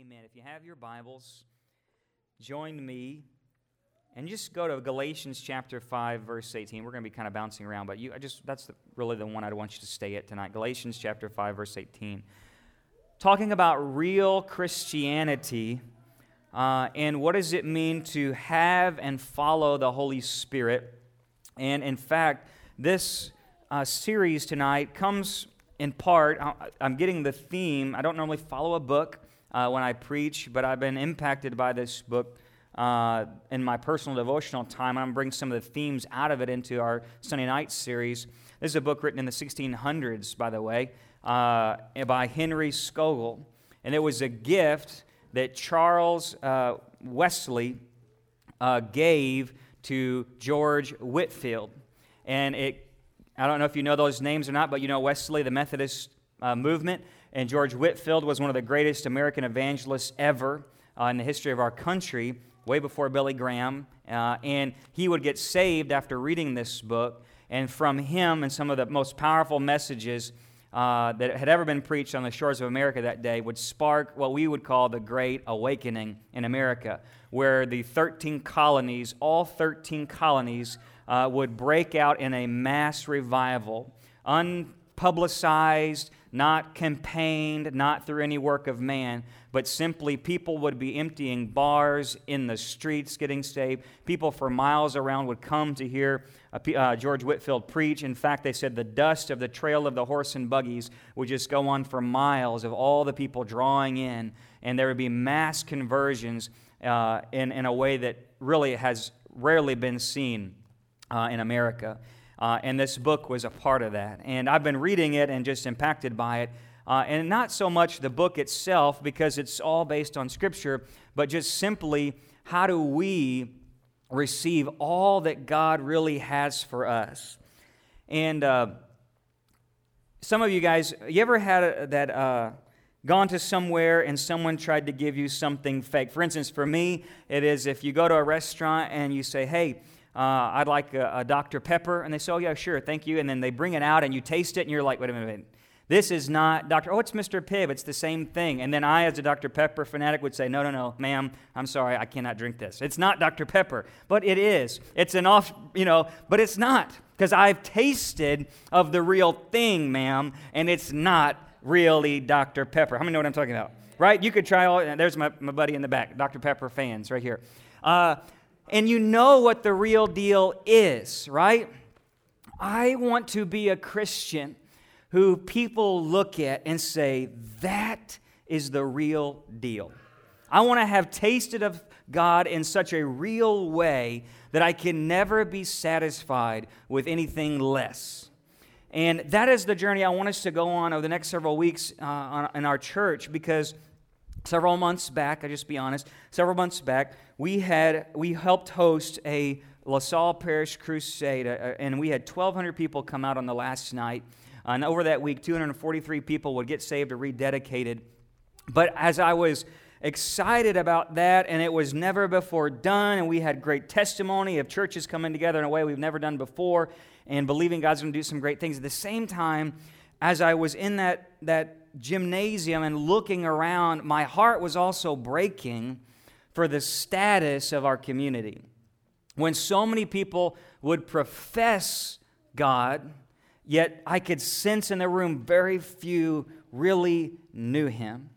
Amen. If you have your Bibles, join me and just go to Galatians chapter 5 verse 18. We're going to be kind of bouncing around, but you I just that's the, really the one I want you to stay at tonight. Galatians chapter 5 verse 18. Talking about real Christianity uh, and what does it mean to have and follow the Holy Spirit. And in fact, this uh, series tonight comes in part, I'm getting the theme. I don't normally follow a book uh, when I preach, but I've been impacted by this book uh, in my personal devotional time. I'm bringing some of the themes out of it into our Sunday night series. This is a book written in the 1600s, by the way, uh, by Henry Scougal. And it was a gift that Charles uh, Wesley uh, gave to George Whitefield, And it, I don't know if you know those names or not, but you know Wesley, the Methodist uh, movement. And George Whitefield was one of the greatest American evangelists ever uh, in the history of our country, way before Billy Graham. Uh, and he would get saved after reading this book. And from him and some of the most powerful messages uh, that had ever been preached on the shores of America that day would spark what we would call the Great Awakening in America, where the 13 colonies, all 13 colonies, uh, would break out in a mass revival, unpublicized, not campaigned, not through any work of man, but simply people would be emptying bars in the streets getting saved. People for miles around would come to hear uh, George Whitefield preach. In fact, they said the dust of the trail of the horse and buggies would just go on for miles of all the people drawing in, and there would be mass conversions uh, in, in a way that really has rarely been seen uh, in America. Uh, and this book was a part of that. And I've been reading it and just impacted by it. Uh, and not so much the book itself, because it's all based on Scripture, but just simply how do we receive all that God really has for us. And uh, some of you guys, you ever had a, that uh, gone to somewhere and someone tried to give you something fake? For instance, for me, it is if you go to a restaurant and you say, hey, uh, I'd like a, a, Dr. Pepper. And they say, oh, yeah, sure, thank you. And then they bring it out and you taste it and you're like, wait a minute. This is not Dr. Oh, it's Mr. Pibb. It's the same thing. And then I, as a Dr. Pepper fanatic, would say, no, no, no, ma'am, I'm sorry, I cannot drink this. It's not Dr. Pepper, but it is. It's an off, you know, but it's not because I've tasted of the real thing, ma'am, and it's not really Dr. Pepper. How many know what I'm talking about? Right? You could try all, there's my, my buddy in the back, Dr. Pepper fans right here. Uh, and you know what the real deal is, right? I want to be a Christian who people look at and say, that is the real deal. I want to have tasted of God in such a real way that I can never be satisfied with anything less. And that is the journey I want us to go on over the next several weeks uh, in our church because several months back, I just be honest, several months back, we had we helped host a LaSalle Parish crusade, uh, uh and we had 1,200 people come out on the last night. And over that week, 243 people would get saved or rededicated. But as I was excited about that, and it was never before done, and we had great testimony of churches coming together in a way we've never done before, and believing God's going to do some great things. At the same time, as I was in that, that gymnasium and looking around, my heart was also breaking for the status of our community. When so many people would profess God, yet I could sense in the room very few really knew him.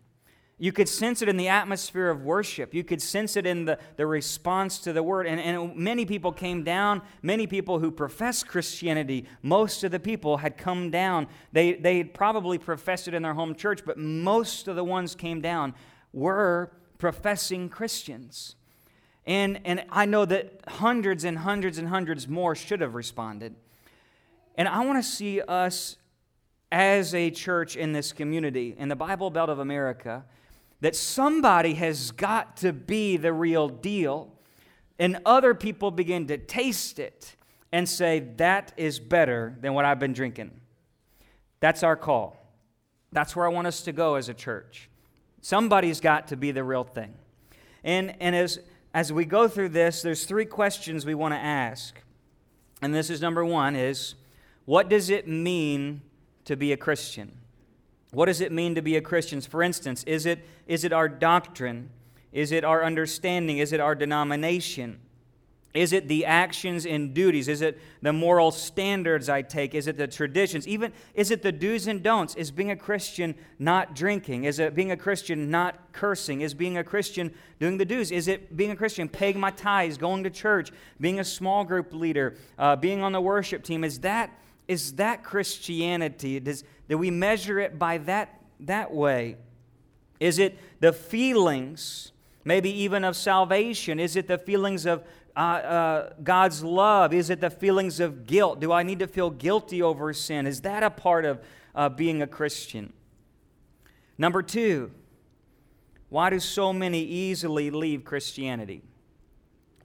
You could sense it in the atmosphere of worship. You could sense it in the, the response to the word. And, and many people came down. Many people who profess Christianity, most of the people had come down. They, they probably professed it in their home church, but most of the ones came down were professing Christians. And, and I know that hundreds and hundreds and hundreds more should have responded. And I want to see us as a church in this community, in the Bible Belt of America, that somebody has got to be the real deal, and other people begin to taste it and say, That is better than what I've been drinking. That's our call. That's where I want us to go as a church. Somebody's got to be the real thing. And, and as, as we go through this, there's three questions we want to ask. And this is number one is what does it mean to be a Christian? What does it mean to be a Christian? For instance, is it, is it our doctrine? Is it our understanding? Is it our denomination? Is it the actions and duties? Is it the moral standards I take? Is it the traditions? Even is it the do's and don'ts? Is being a Christian not drinking? Is it being a Christian not cursing? Is being a Christian doing the do's? Is it being a Christian paying my tithes, going to church, being a small group leader, uh, being on the worship team? Is that is that Christianity? Does do we measure it by that that way? Is it the feelings? Maybe even of salvation? Is it the feelings of uh, uh, God's love? Is it the feelings of guilt? Do I need to feel guilty over sin? Is that a part of uh, being a Christian? Number two, why do so many easily leave Christianity?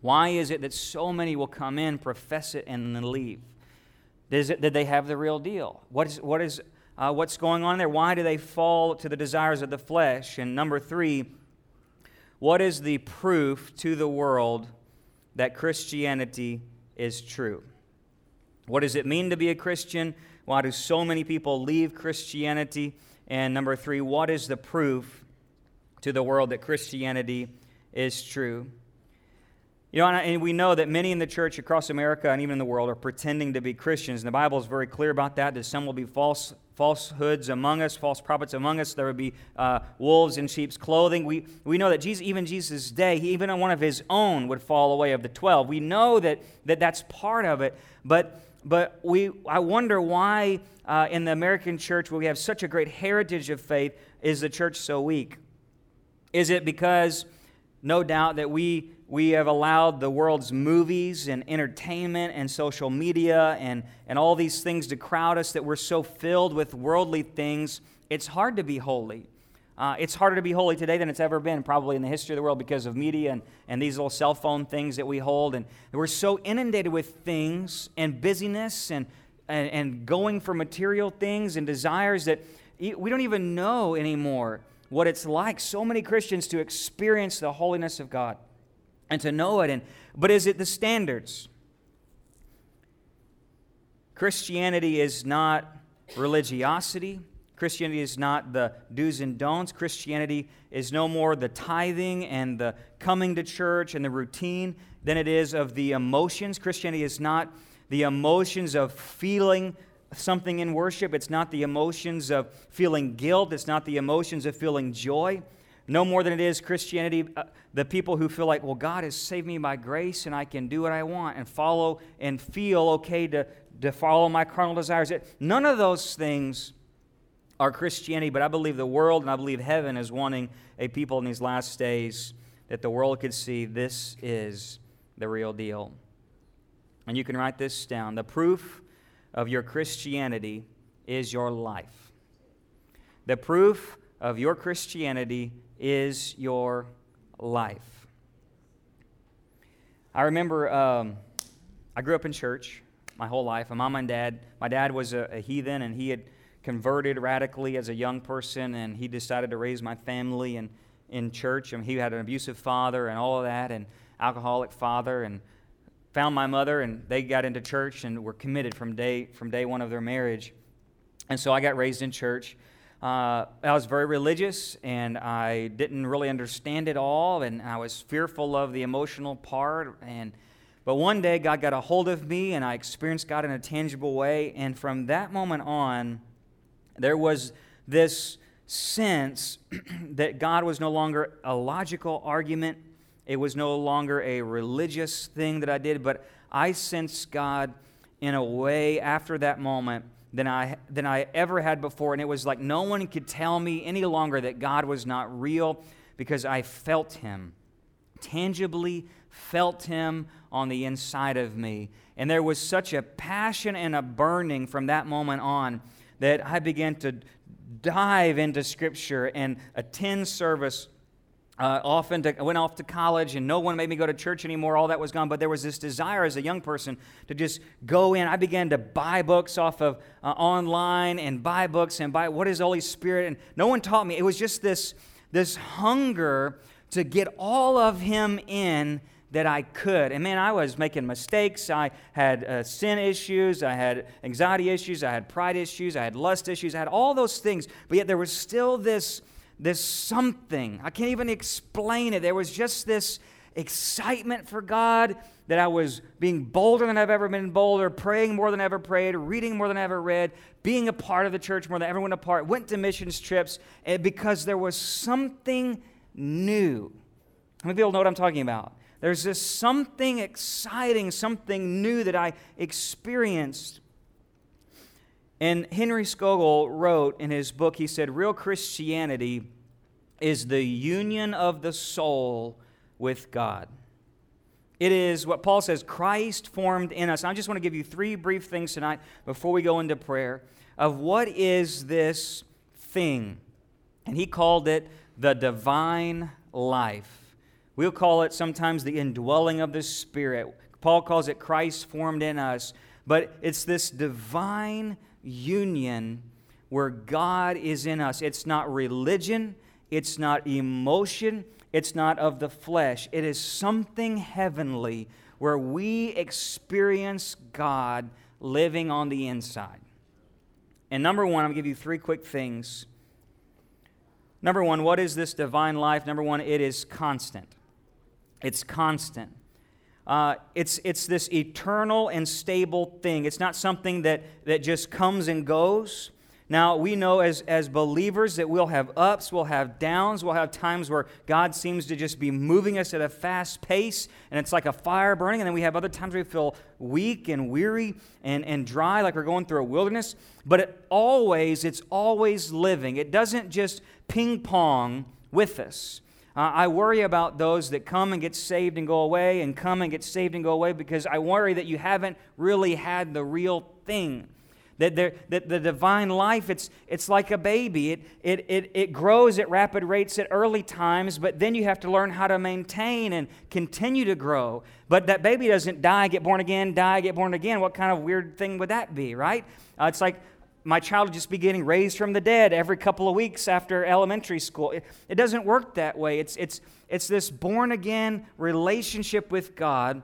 Why is it that so many will come in, profess it, and then leave? It, did they have the real deal? What is, what is, uh, what's going on there? Why do they fall to the desires of the flesh? And number three, what is the proof to the world that Christianity is true. What does it mean to be a Christian? Why do so many people leave Christianity? And number three, what is the proof to the world that Christianity is true? You know, and we know that many in the church across America and even in the world are pretending to be Christians. And the Bible is very clear about that, that some will be false falsehoods among us, false prophets among us. There will be uh, wolves in sheep's clothing. We, we know that Jesus, even Jesus' day, he, even one of his own would fall away of the 12. We know that, that that's part of it, but, but we, I wonder why uh, in the American church, where we have such a great heritage of faith, is the church so weak? Is it because, no doubt, that we we have allowed the world's movies and entertainment and social media and, and all these things to crowd us that we're so filled with worldly things. It's hard to be holy. Uh, it's harder to be holy today than it's ever been, probably in the history of the world, because of media and, and these little cell phone things that we hold. And we're so inundated with things and busyness and, and, and going for material things and desires that we don't even know anymore what it's like, so many Christians, to experience the holiness of God and to know it. And, but is it the standards? Christianity is not religiosity. Christianity is not the do's and don'ts. Christianity is no more the tithing and the coming to church and the routine than it is of the emotions. Christianity is not the emotions of feeling something in worship. It's not the emotions of feeling guilt. It's not the emotions of feeling joy no more than it is Christianity, uh, the people who feel like, well, God has saved me by grace and I can do what I want and follow and feel okay to, to follow my carnal desires. None of those things are Christianity, but I believe the world and I believe heaven is wanting a people in these last days that the world could see this is the real deal. And you can write this down. The proof of your Christianity is your life. The proof of your Christianity is your life. I remember um, I grew up in church my whole life. My mom and dad, my dad was a, a heathen and he had converted radically as a young person and he decided to raise my family in, in church. And he had an abusive father and all of that and alcoholic father and found my mother and they got into church and were committed from day, from day one of their marriage. And so I got raised in church. Uh, I was very religious and I didn't really understand it all, and I was fearful of the emotional part. And but one day God got a hold of me, and I experienced God in a tangible way. And from that moment on, there was this sense that God was no longer a logical argument. It was no longer a religious thing that I did, but I sensed God in a way after that moment than I, than I ever had before. And it was like no one could tell me any longer that God was not real because I felt Him, tangibly felt Him on the inside of me. And there was such a passion and a burning from that moment on that I began to dive into Scripture and attend service uh, into, went off to college and no one made me go to church anymore. All that was gone. But there was this desire as a young person to just go in. I began to buy books off of uh, online and buy books and buy what is the Holy Spirit. And no one taught me. It was just this, this hunger to get all of Him in that I could. And man, I was making mistakes. I had uh, sin issues. I had anxiety issues. I had pride issues. I had lust issues. I had all those things. But yet there was still this, this something. I can't even explain it. There was just this excitement for God that I was being bolder than I've ever been bolder, praying more than I ever prayed, reading more than I ever read, being a part of the church more than everyone apart, went to missions trips eh, because there was something new. How many people know what I'm talking about? There's this something exciting, something new that I experienced. And Henry Scougal wrote in his book, he said, Real Christianity is the union of the soul with God. It is what Paul says Christ formed in us. I just want to give you three brief things tonight before we go into prayer of what is this thing. And he called it the divine life. We'll call it sometimes the indwelling of the Spirit. Paul calls it Christ formed in us. But it's this divine union where God is in us. It's not religion, it's not emotion, it's not of the flesh. It is something heavenly where we experience God living on the inside. And number one, I'm going to give you three quick things. Number one, what is this divine life? Number one, it is constant. It's constant. Uh, it's, it's this eternal and stable thing. It's not something that, that just comes and goes. Now, we know as, as believers that we'll have ups, we'll have downs, we'll have times where God seems to just be moving us at a fast pace and it's like a fire burning. And then we have other times where we feel weak and weary and, and dry, like we're going through a wilderness. But it always, it's always living. It doesn't just ping pong with us. Uh, I worry about those that come and get saved and go away and come and get saved and go away because I worry that you haven't really had the real thing. That, that the divine life, it's, it's like a baby. It, it, it, it grows at rapid rates at early times, but then you have to learn how to maintain and continue to grow. But that baby doesn't die, get born again, die, get born again. What kind of weird thing would that be, right? Uh, it's like my child just be getting raised from the dead every couple of weeks after elementary school. It, it doesn't work that way. It's, it's, it's this born again relationship with God.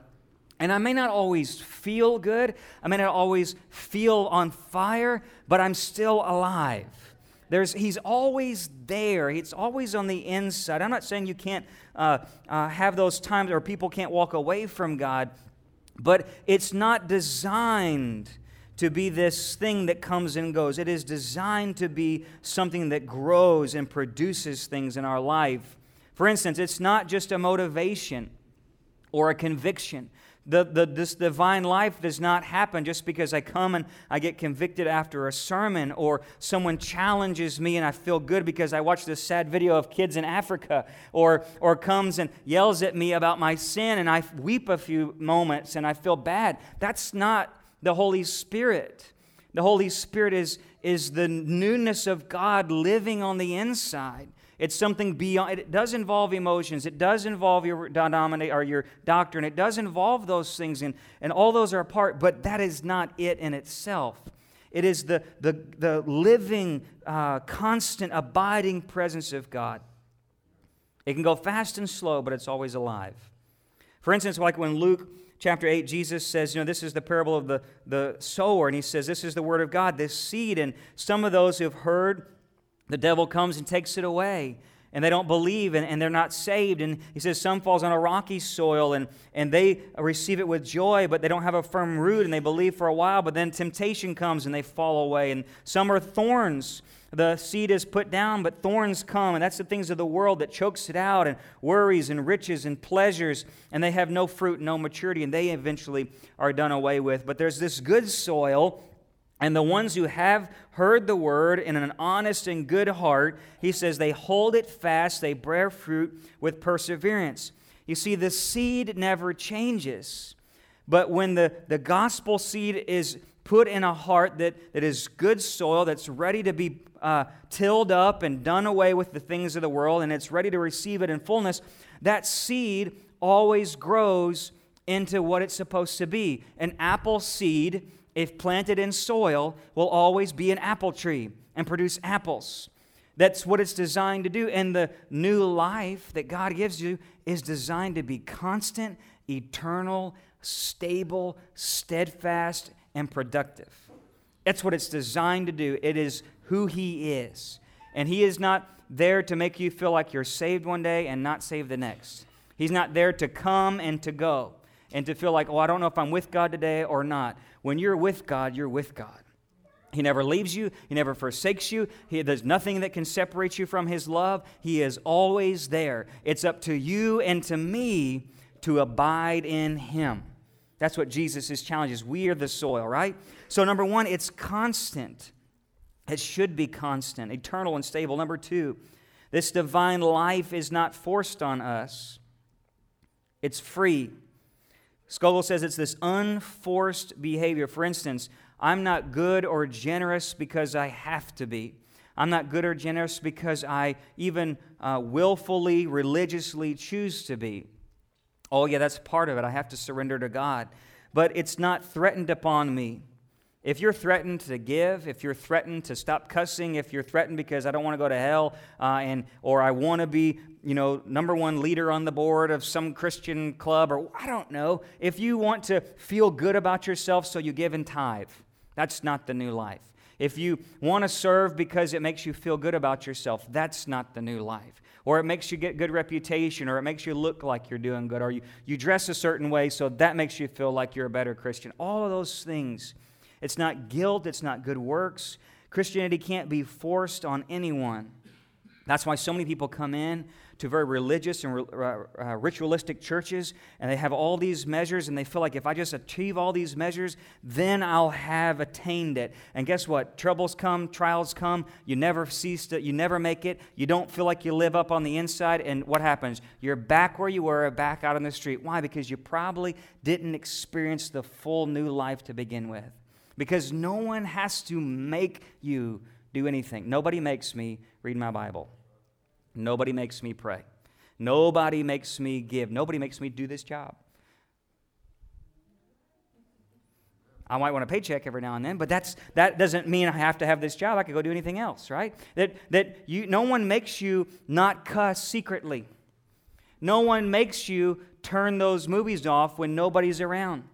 And I may not always feel good, I may not always feel on fire, but I'm still alive. There's, he's always there. It's always on the inside. I'm not saying you can't uh, uh, have those times or people can't walk away from God, but it's not designed to be this thing that comes and goes. It is designed to be something that grows and produces things in our life. For instance, it's not just a motivation or a conviction. The, the, this divine life does not happen just because I come and I get convicted after a sermon or someone challenges me and I feel good because I watch this sad video of kids in Africa or, or comes and yells at me about my sin and I weep a few moments and I feel bad. That's not the Holy Spirit. The Holy Spirit is, is the newness of God living on the inside. It's something beyond, it does involve emotions. It does involve your denominate or your doctrine. It does involve those things, and, and all those are a part, but that is not it in itself. It is the, the, the living, uh, constant, abiding presence of God. It can go fast and slow, but it's always alive. For instance, like when Luke chapter 8, Jesus says, you know, this is the parable of the, the sower, and he says, this is the word of God, this seed. And some of those who have heard, the devil comes and takes it away. And they don't believe and, and they're not saved. And he says some falls on a rocky soil and, and they receive it with joy, but they don't have a firm root and they believe for a while, but then temptation comes and they fall away. And some are thorns the seed is put down, but thorns come, and that's the things of the world that chokes it out, and worries and riches and pleasures, and they have no fruit, no maturity, and they eventually are done away with. But there's this good soil, and the ones who have heard the word in an honest and good heart, he says, they hold it fast, they bear fruit with perseverance. You see, the seed never changes. But when the, the gospel seed is put in a heart that, that is good soil, that's ready to be uh, tilled up and done away with the things of the world, and it's ready to receive it in fullness, that seed always grows into what it's supposed to be. An apple seed, if planted in soil, will always be an apple tree and produce apples. That's what it's designed to do. And the new life that God gives you is designed to be constant, eternal, stable, steadfast, and productive. That's what it's designed to do. It is who He is. And He is not there to make you feel like you're saved one day and not saved the next. He's not there to come and to go and to feel like, oh, I don't know if I'm with God today or not. When you're with God, you're with God. He never leaves you. He never forsakes you. He, there's nothing that can separate you from His love. He is always there. It's up to you and to me to abide in Him. That's what Jesus' challenge is. We are the soil, right? So, number one, it's constant. It should be constant, eternal, and stable. Number two, this divine life is not forced on us, it's free. Scoville says it's this unforced behavior. For instance, I'm not good or generous because I have to be. I'm not good or generous because I even uh, willfully, religiously choose to be. Oh, yeah, that's part of it. I have to surrender to God. But it's not threatened upon me. If you're threatened to give, if you're threatened to stop cussing, if you're threatened because I don't want to go to hell, uh, and or I want to be, you know, number one leader on the board of some Christian club, or I don't know, if you want to feel good about yourself, so you give and tithe, that's not the new life. If you want to serve because it makes you feel good about yourself, that's not the new life. Or it makes you get good reputation, or it makes you look like you're doing good, or you, you dress a certain way, so that makes you feel like you're a better Christian. All of those things it's not guilt, it's not good works. Christianity can't be forced on anyone. That's why so many people come in to very religious and uh, uh, ritualistic churches, and they have all these measures, and they feel like if I just achieve all these measures, then I'll have attained it. And guess what? Troubles come, trials come. You never cease to, you never make it. You don't feel like you live up on the inside, and what happens? You're back where you were, back out on the street. Why? Because you probably didn't experience the full new life to begin with because no one has to make you do anything. Nobody makes me read my Bible. Nobody makes me pray. Nobody makes me give. Nobody makes me do this job. I might want a paycheck every now and then, but that's, that doesn't mean I have to have this job. I could go do anything else, right? That, that you, no one makes you not cuss secretly. No one makes you turn those movies off when nobody's around.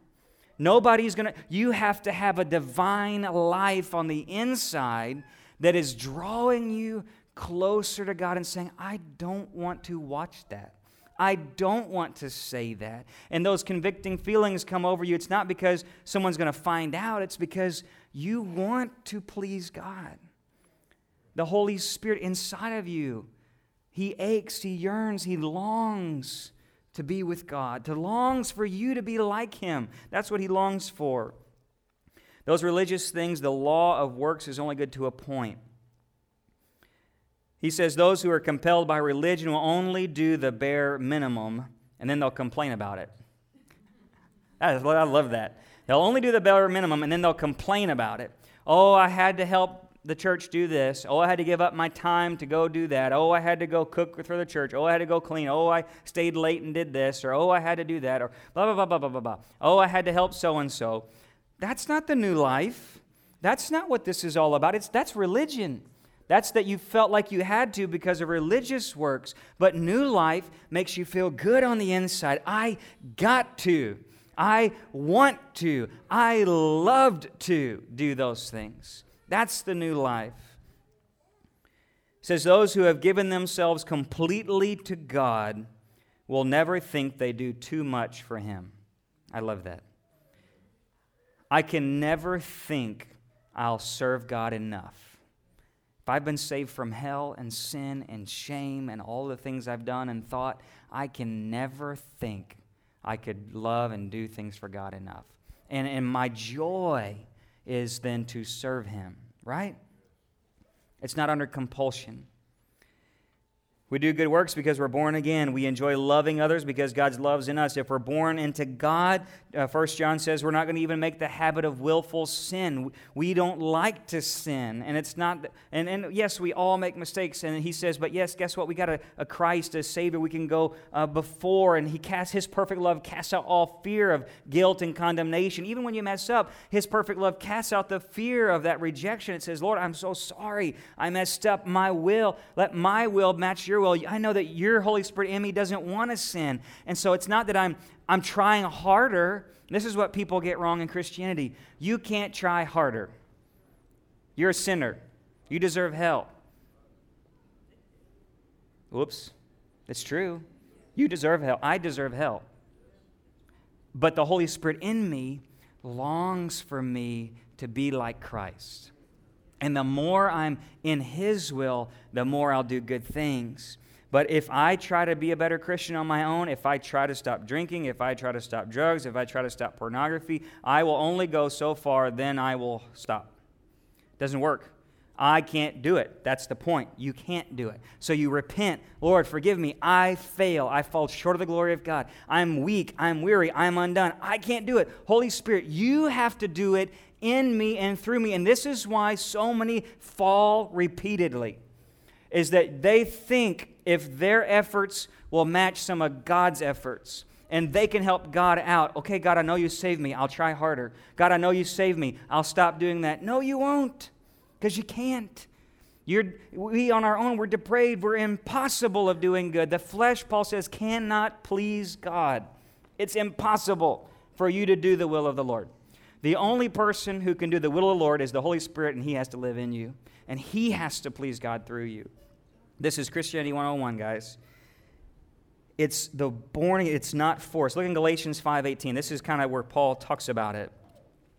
Nobody's going to, you have to have a divine life on the inside that is drawing you closer to God and saying, I don't want to watch that. I don't want to say that. And those convicting feelings come over you. It's not because someone's going to find out, it's because you want to please God. The Holy Spirit inside of you, He aches, He yearns, He longs to be with God, to longs for you to be like him. That's what he longs for. Those religious things, the law of works is only good to a point. He says those who are compelled by religion will only do the bare minimum and then they'll complain about it. I love that. They'll only do the bare minimum and then they'll complain about it. Oh, I had to help the church do this. Oh, I had to give up my time to go do that. Oh, I had to go cook for the church. Oh, I had to go clean. Oh, I stayed late and did this. Or oh, I had to do that. Or blah, blah, blah, blah, blah, blah, blah. Oh, I had to help so and so. That's not the new life. That's not what this is all about. It's, that's religion. That's that you felt like you had to because of religious works. But new life makes you feel good on the inside. I got to. I want to. I loved to do those things. That's the new life. It says, Those who have given themselves completely to God will never think they do too much for Him. I love that. I can never think I'll serve God enough. I've been saved from hell and sin and shame and all the things I've done and thought, I can never think I could love and do things for God enough. And, and my joy is then to serve Him, right? It's not under compulsion. We do good works because we're born again. We enjoy loving others because God's love's in us. If we're born into God, uh, 1 John says we're not going to even make the habit of willful sin. We don't like to sin. And it's not, and, and yes, we all make mistakes. And he says, but yes, guess what? We got a, a Christ, a Savior we can go uh, before. And he casts his perfect love, casts out all fear of guilt and condemnation. Even when you mess up, his perfect love casts out the fear of that rejection. It says, Lord, I'm so sorry. I messed up. My will, let my will match your will. I know that your Holy Spirit in me doesn't want to sin. And so it's not that I'm, I'm trying harder. This is what people get wrong in Christianity. You can't try harder. You're a sinner. You deserve hell. Whoops. It's true. You deserve hell. I deserve hell. But the Holy Spirit in me longs for me to be like Christ. And the more I'm in His will, the more I'll do good things. But if I try to be a better Christian on my own, if I try to stop drinking, if I try to stop drugs, if I try to stop pornography, I will only go so far, then I will stop. Doesn't work. I can't do it. That's the point. You can't do it. So you repent. Lord, forgive me. I fail. I fall short of the glory of God. I'm weak. I'm weary. I'm undone. I can't do it. Holy Spirit, you have to do it in me and through me. And this is why so many fall repeatedly is that they think if their efforts will match some of God's efforts and they can help God out. Okay, God, I know you saved me. I'll try harder. God, I know you saved me. I'll stop doing that. No, you won't because you can't. You're, we on our own, we're depraved. We're impossible of doing good. The flesh, Paul says, cannot please God. It's impossible for you to do the will of the Lord. The only person who can do the will of the Lord is the Holy Spirit, and He has to live in you. And He has to please God through you. This is Christianity 101, guys. It's the born, it's not forced. Look in Galatians 5:18. This is kind of where Paul talks about it.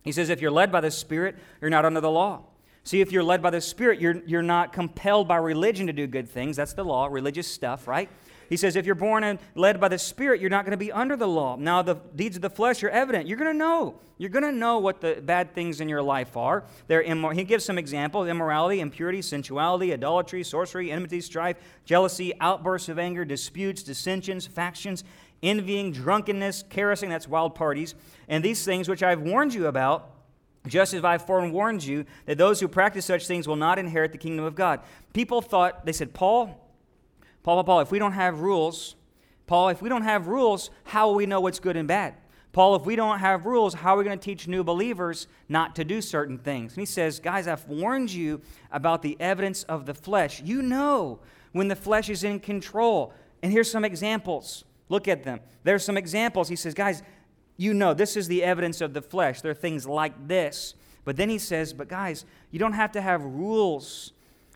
He says, if you're led by the Spirit, you're not under the law. See, if you're led by the Spirit, you're, you're not compelled by religion to do good things. That's the law, religious stuff, right? He says, if you're born and led by the Spirit, you're not going to be under the law. Now, the deeds of the flesh are evident. You're going to know. You're going to know what the bad things in your life are. They're immor- he gives some examples immorality, impurity, sensuality, idolatry, sorcery, enmity, strife, jealousy, outbursts of anger, disputes, dissensions, factions, envying, drunkenness, carousing that's wild parties, and these things which I've warned you about. Just as I've forewarned you that those who practice such things will not inherit the kingdom of God. People thought, they said, Paul, Paul, Paul, Paul, if we don't have rules, Paul, if we don't have rules, how will we know what's good and bad? Paul, if we don't have rules, how are we going to teach new believers not to do certain things? And he says, Guys, I've warned you about the evidence of the flesh. You know when the flesh is in control. And here's some examples. Look at them. There's some examples. He says, Guys, you know this is the evidence of the flesh. There are things like this. But then he says, But guys, you don't have to have rules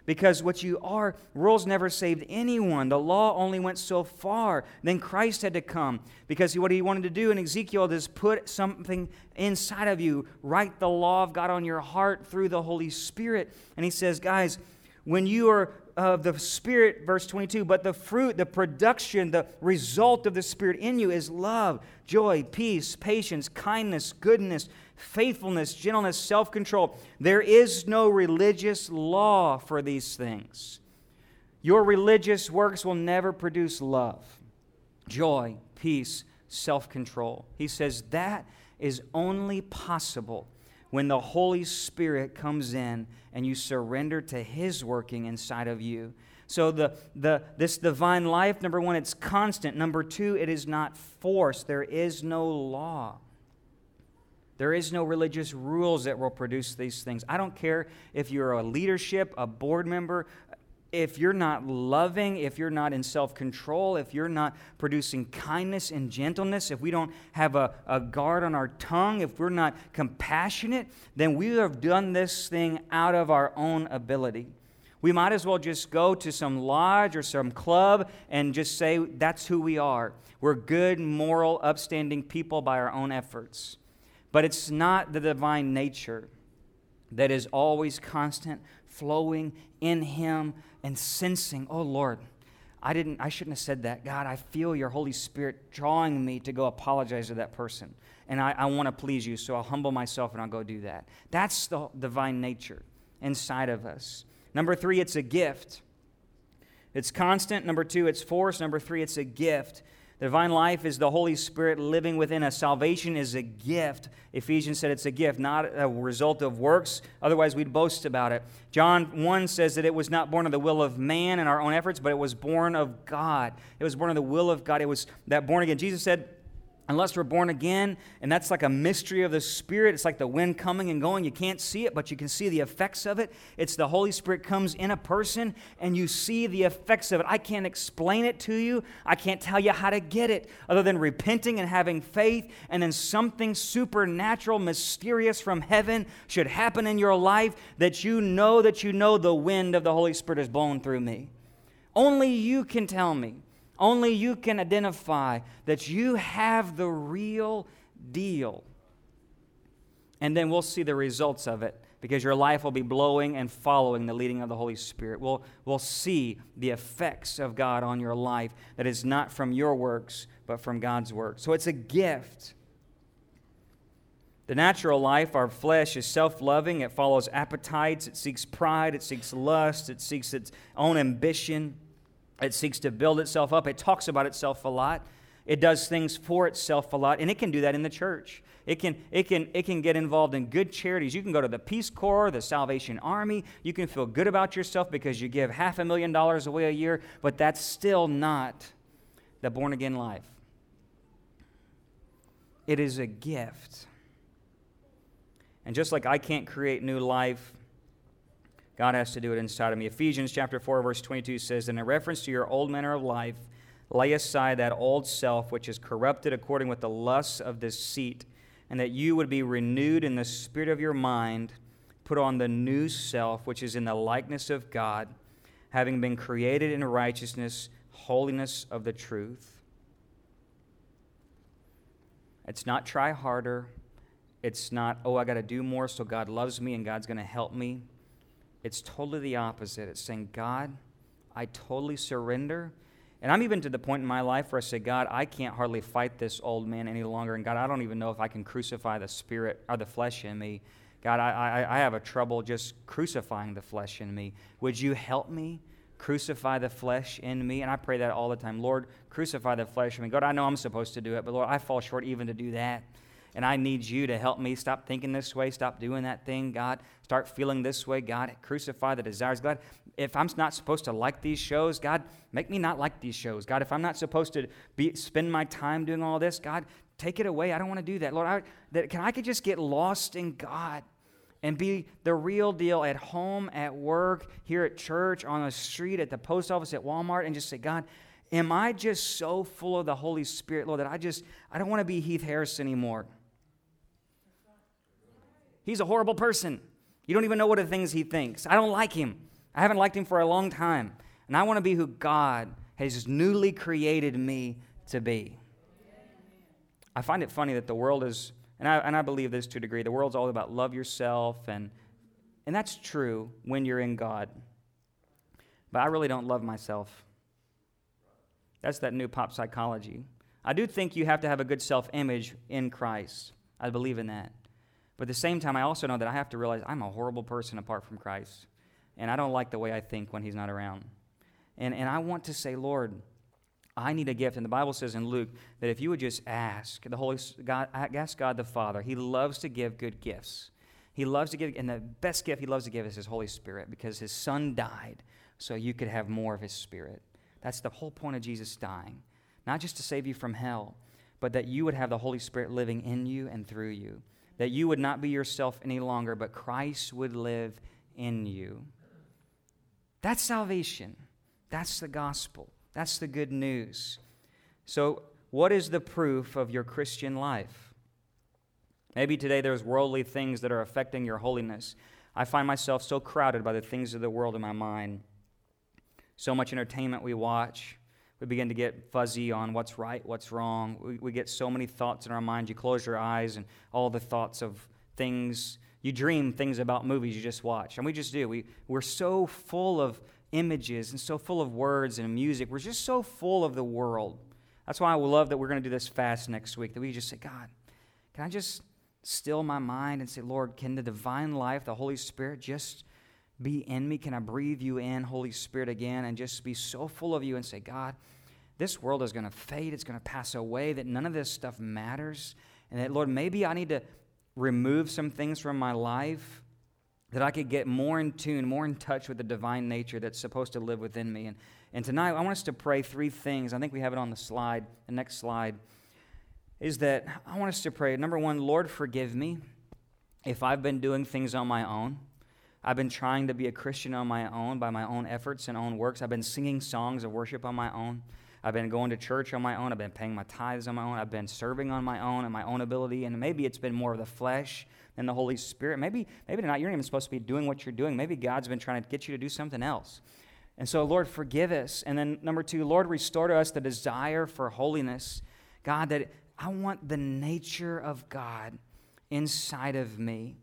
because what you are, rules never saved anyone. The law only went so far. Then Christ had to come because what he wanted to do in Ezekiel is put something inside of you, write the law of God on your heart through the Holy Spirit. And he says, guys, when you are of the Spirit, verse 22, but the fruit, the production, the result of the Spirit in you is love, joy, peace, patience, kindness, goodness faithfulness, gentleness, self control. There is no religious law for these things. Your religious works will never produce love, joy, peace, self control. He says that is only possible when the Holy Spirit comes in and you surrender to His working inside of you. So the, the this divine life, number one, it's constant. Number two, it is not forced. There is no law. There is no religious rules that will produce these things. I don't care if you're a leadership, a board member, if you're not loving, if you're not in self control, if you're not producing kindness and gentleness, if we don't have a, a guard on our tongue, if we're not compassionate, then we have done this thing out of our own ability. We might as well just go to some lodge or some club and just say that's who we are. We're good, moral, upstanding people by our own efforts. But it's not the divine nature that is always constant, flowing in Him and sensing, oh Lord, I didn't I shouldn't have said that. God, I feel your Holy Spirit drawing me to go apologize to that person. And I, I want to please you, so I'll humble myself and I'll go do that. That's the divine nature inside of us. Number three, it's a gift. It's constant. Number two, it's force. Number three, it's a gift. The divine life is the Holy Spirit living within us. Salvation is a gift. Ephesians said it's a gift, not a result of works. Otherwise, we'd boast about it. John 1 says that it was not born of the will of man and our own efforts, but it was born of God. It was born of the will of God. It was that born again. Jesus said, unless we're born again, and that's like a mystery of the Spirit. It's like the wind coming and going. You can't see it, but you can see the effects of it. It's the Holy Spirit comes in a person, and you see the effects of it. I can't explain it to you. I can't tell you how to get it, other than repenting and having faith, and then something supernatural, mysterious from heaven should happen in your life that you know that you know the wind of the Holy Spirit is blowing through me. Only you can tell me. Only you can identify that you have the real deal. And then we'll see the results of it because your life will be blowing and following the leading of the Holy Spirit. We'll, we'll see the effects of God on your life that is not from your works, but from God's work. So it's a gift. The natural life, our flesh, is self loving. It follows appetites. It seeks pride. It seeks lust. It seeks its own ambition. It seeks to build itself up. It talks about itself a lot. It does things for itself a lot, and it can do that in the church. It can, it, can, it can get involved in good charities. You can go to the Peace Corps, the Salvation Army. You can feel good about yourself because you give half a million dollars away a year, but that's still not the born again life. It is a gift. And just like I can't create new life God has to do it inside of me. Ephesians chapter 4, verse 22 says, In reference to your old manner of life, lay aside that old self which is corrupted according with the lusts of deceit, and that you would be renewed in the spirit of your mind, put on the new self which is in the likeness of God, having been created in righteousness, holiness of the truth. It's not try harder. It's not, oh, I got to do more so God loves me and God's going to help me. It's totally the opposite. It's saying, God, I totally surrender. And I'm even to the point in my life where I say, God, I can't hardly fight this old man any longer. And God, I don't even know if I can crucify the spirit or the flesh in me. God, I, I, I have a trouble just crucifying the flesh in me. Would you help me crucify the flesh in me? And I pray that all the time. Lord, crucify the flesh in me. God, I know I'm supposed to do it, but Lord, I fall short even to do that and I need you to help me stop thinking this way, stop doing that thing, God. Start feeling this way, God. Crucify the desires, God. If I'm not supposed to like these shows, God, make me not like these shows. God, if I'm not supposed to be, spend my time doing all this, God, take it away. I don't want to do that. Lord, I, that, can I could just get lost in God and be the real deal at home, at work, here at church, on the street, at the post office, at Walmart, and just say, God, am I just so full of the Holy Spirit, Lord, that I just, I don't want to be Heath Harris anymore. He's a horrible person. You don't even know what the things he thinks. I don't like him. I haven't liked him for a long time. And I want to be who God has newly created me to be. I find it funny that the world is, and I, and I believe this to a degree, the world's all about love yourself, and, and that's true when you're in God. But I really don't love myself. That's that new pop psychology. I do think you have to have a good self image in Christ. I believe in that. But at the same time, I also know that I have to realize I'm a horrible person apart from Christ. And I don't like the way I think when He's not around. And, and I want to say, Lord, I need a gift. And the Bible says in Luke that if you would just ask the Holy God, ask God the Father, He loves to give good gifts. He loves to give, and the best gift He loves to give is His Holy Spirit because His Son died so you could have more of His Spirit. That's the whole point of Jesus dying. Not just to save you from hell, but that you would have the Holy Spirit living in you and through you that you would not be yourself any longer, but Christ would live in you. That's salvation. That's the gospel. That's the good news. So, what is the proof of your Christian life? Maybe today there's worldly things that are affecting your holiness. I find myself so crowded by the things of the world in my mind. So much entertainment we watch, we begin to get fuzzy on what's right, what's wrong. We, we get so many thoughts in our mind. You close your eyes and all the thoughts of things. You dream things about movies you just watch. And we just do. We, we're so full of images and so full of words and music. We're just so full of the world. That's why I love that we're going to do this fast next week, that we just say, God, can I just still my mind and say, Lord, can the divine life, the Holy Spirit, just be in me? Can I breathe you in, Holy Spirit, again, and just be so full of you and say, God, this world is going to fade, it's going to pass away, that none of this stuff matters, and that, Lord, maybe I need to remove some things from my life that I could get more in tune, more in touch with the divine nature that's supposed to live within me. And, and tonight, I want us to pray three things. I think we have it on the slide, the next slide. Is that I want us to pray. Number one, Lord, forgive me if I've been doing things on my own. I've been trying to be a Christian on my own by my own efforts and own works. I've been singing songs of worship on my own. I've been going to church on my own. I've been paying my tithes on my own. I've been serving on my own and my own ability. And maybe it's been more of the flesh than the Holy Spirit. Maybe, maybe not. You're not even supposed to be doing what you're doing. Maybe God's been trying to get you to do something else. And so, Lord, forgive us. And then, number two, Lord, restore to us the desire for holiness. God, that I want the nature of God inside of me,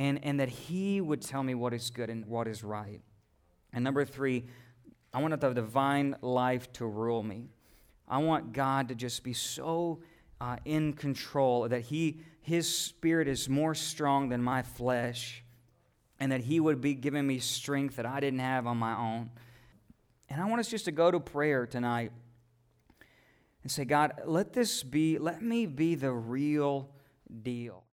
and, and that He would tell me what is good and what is right. And number three, I want the divine life to rule me. I want God to just be so uh, in control that He His Spirit is more strong than my flesh, and that He would be giving me strength that I didn't have on my own. And I want us just to go to prayer tonight and say, God, let this be, let me be the real deal.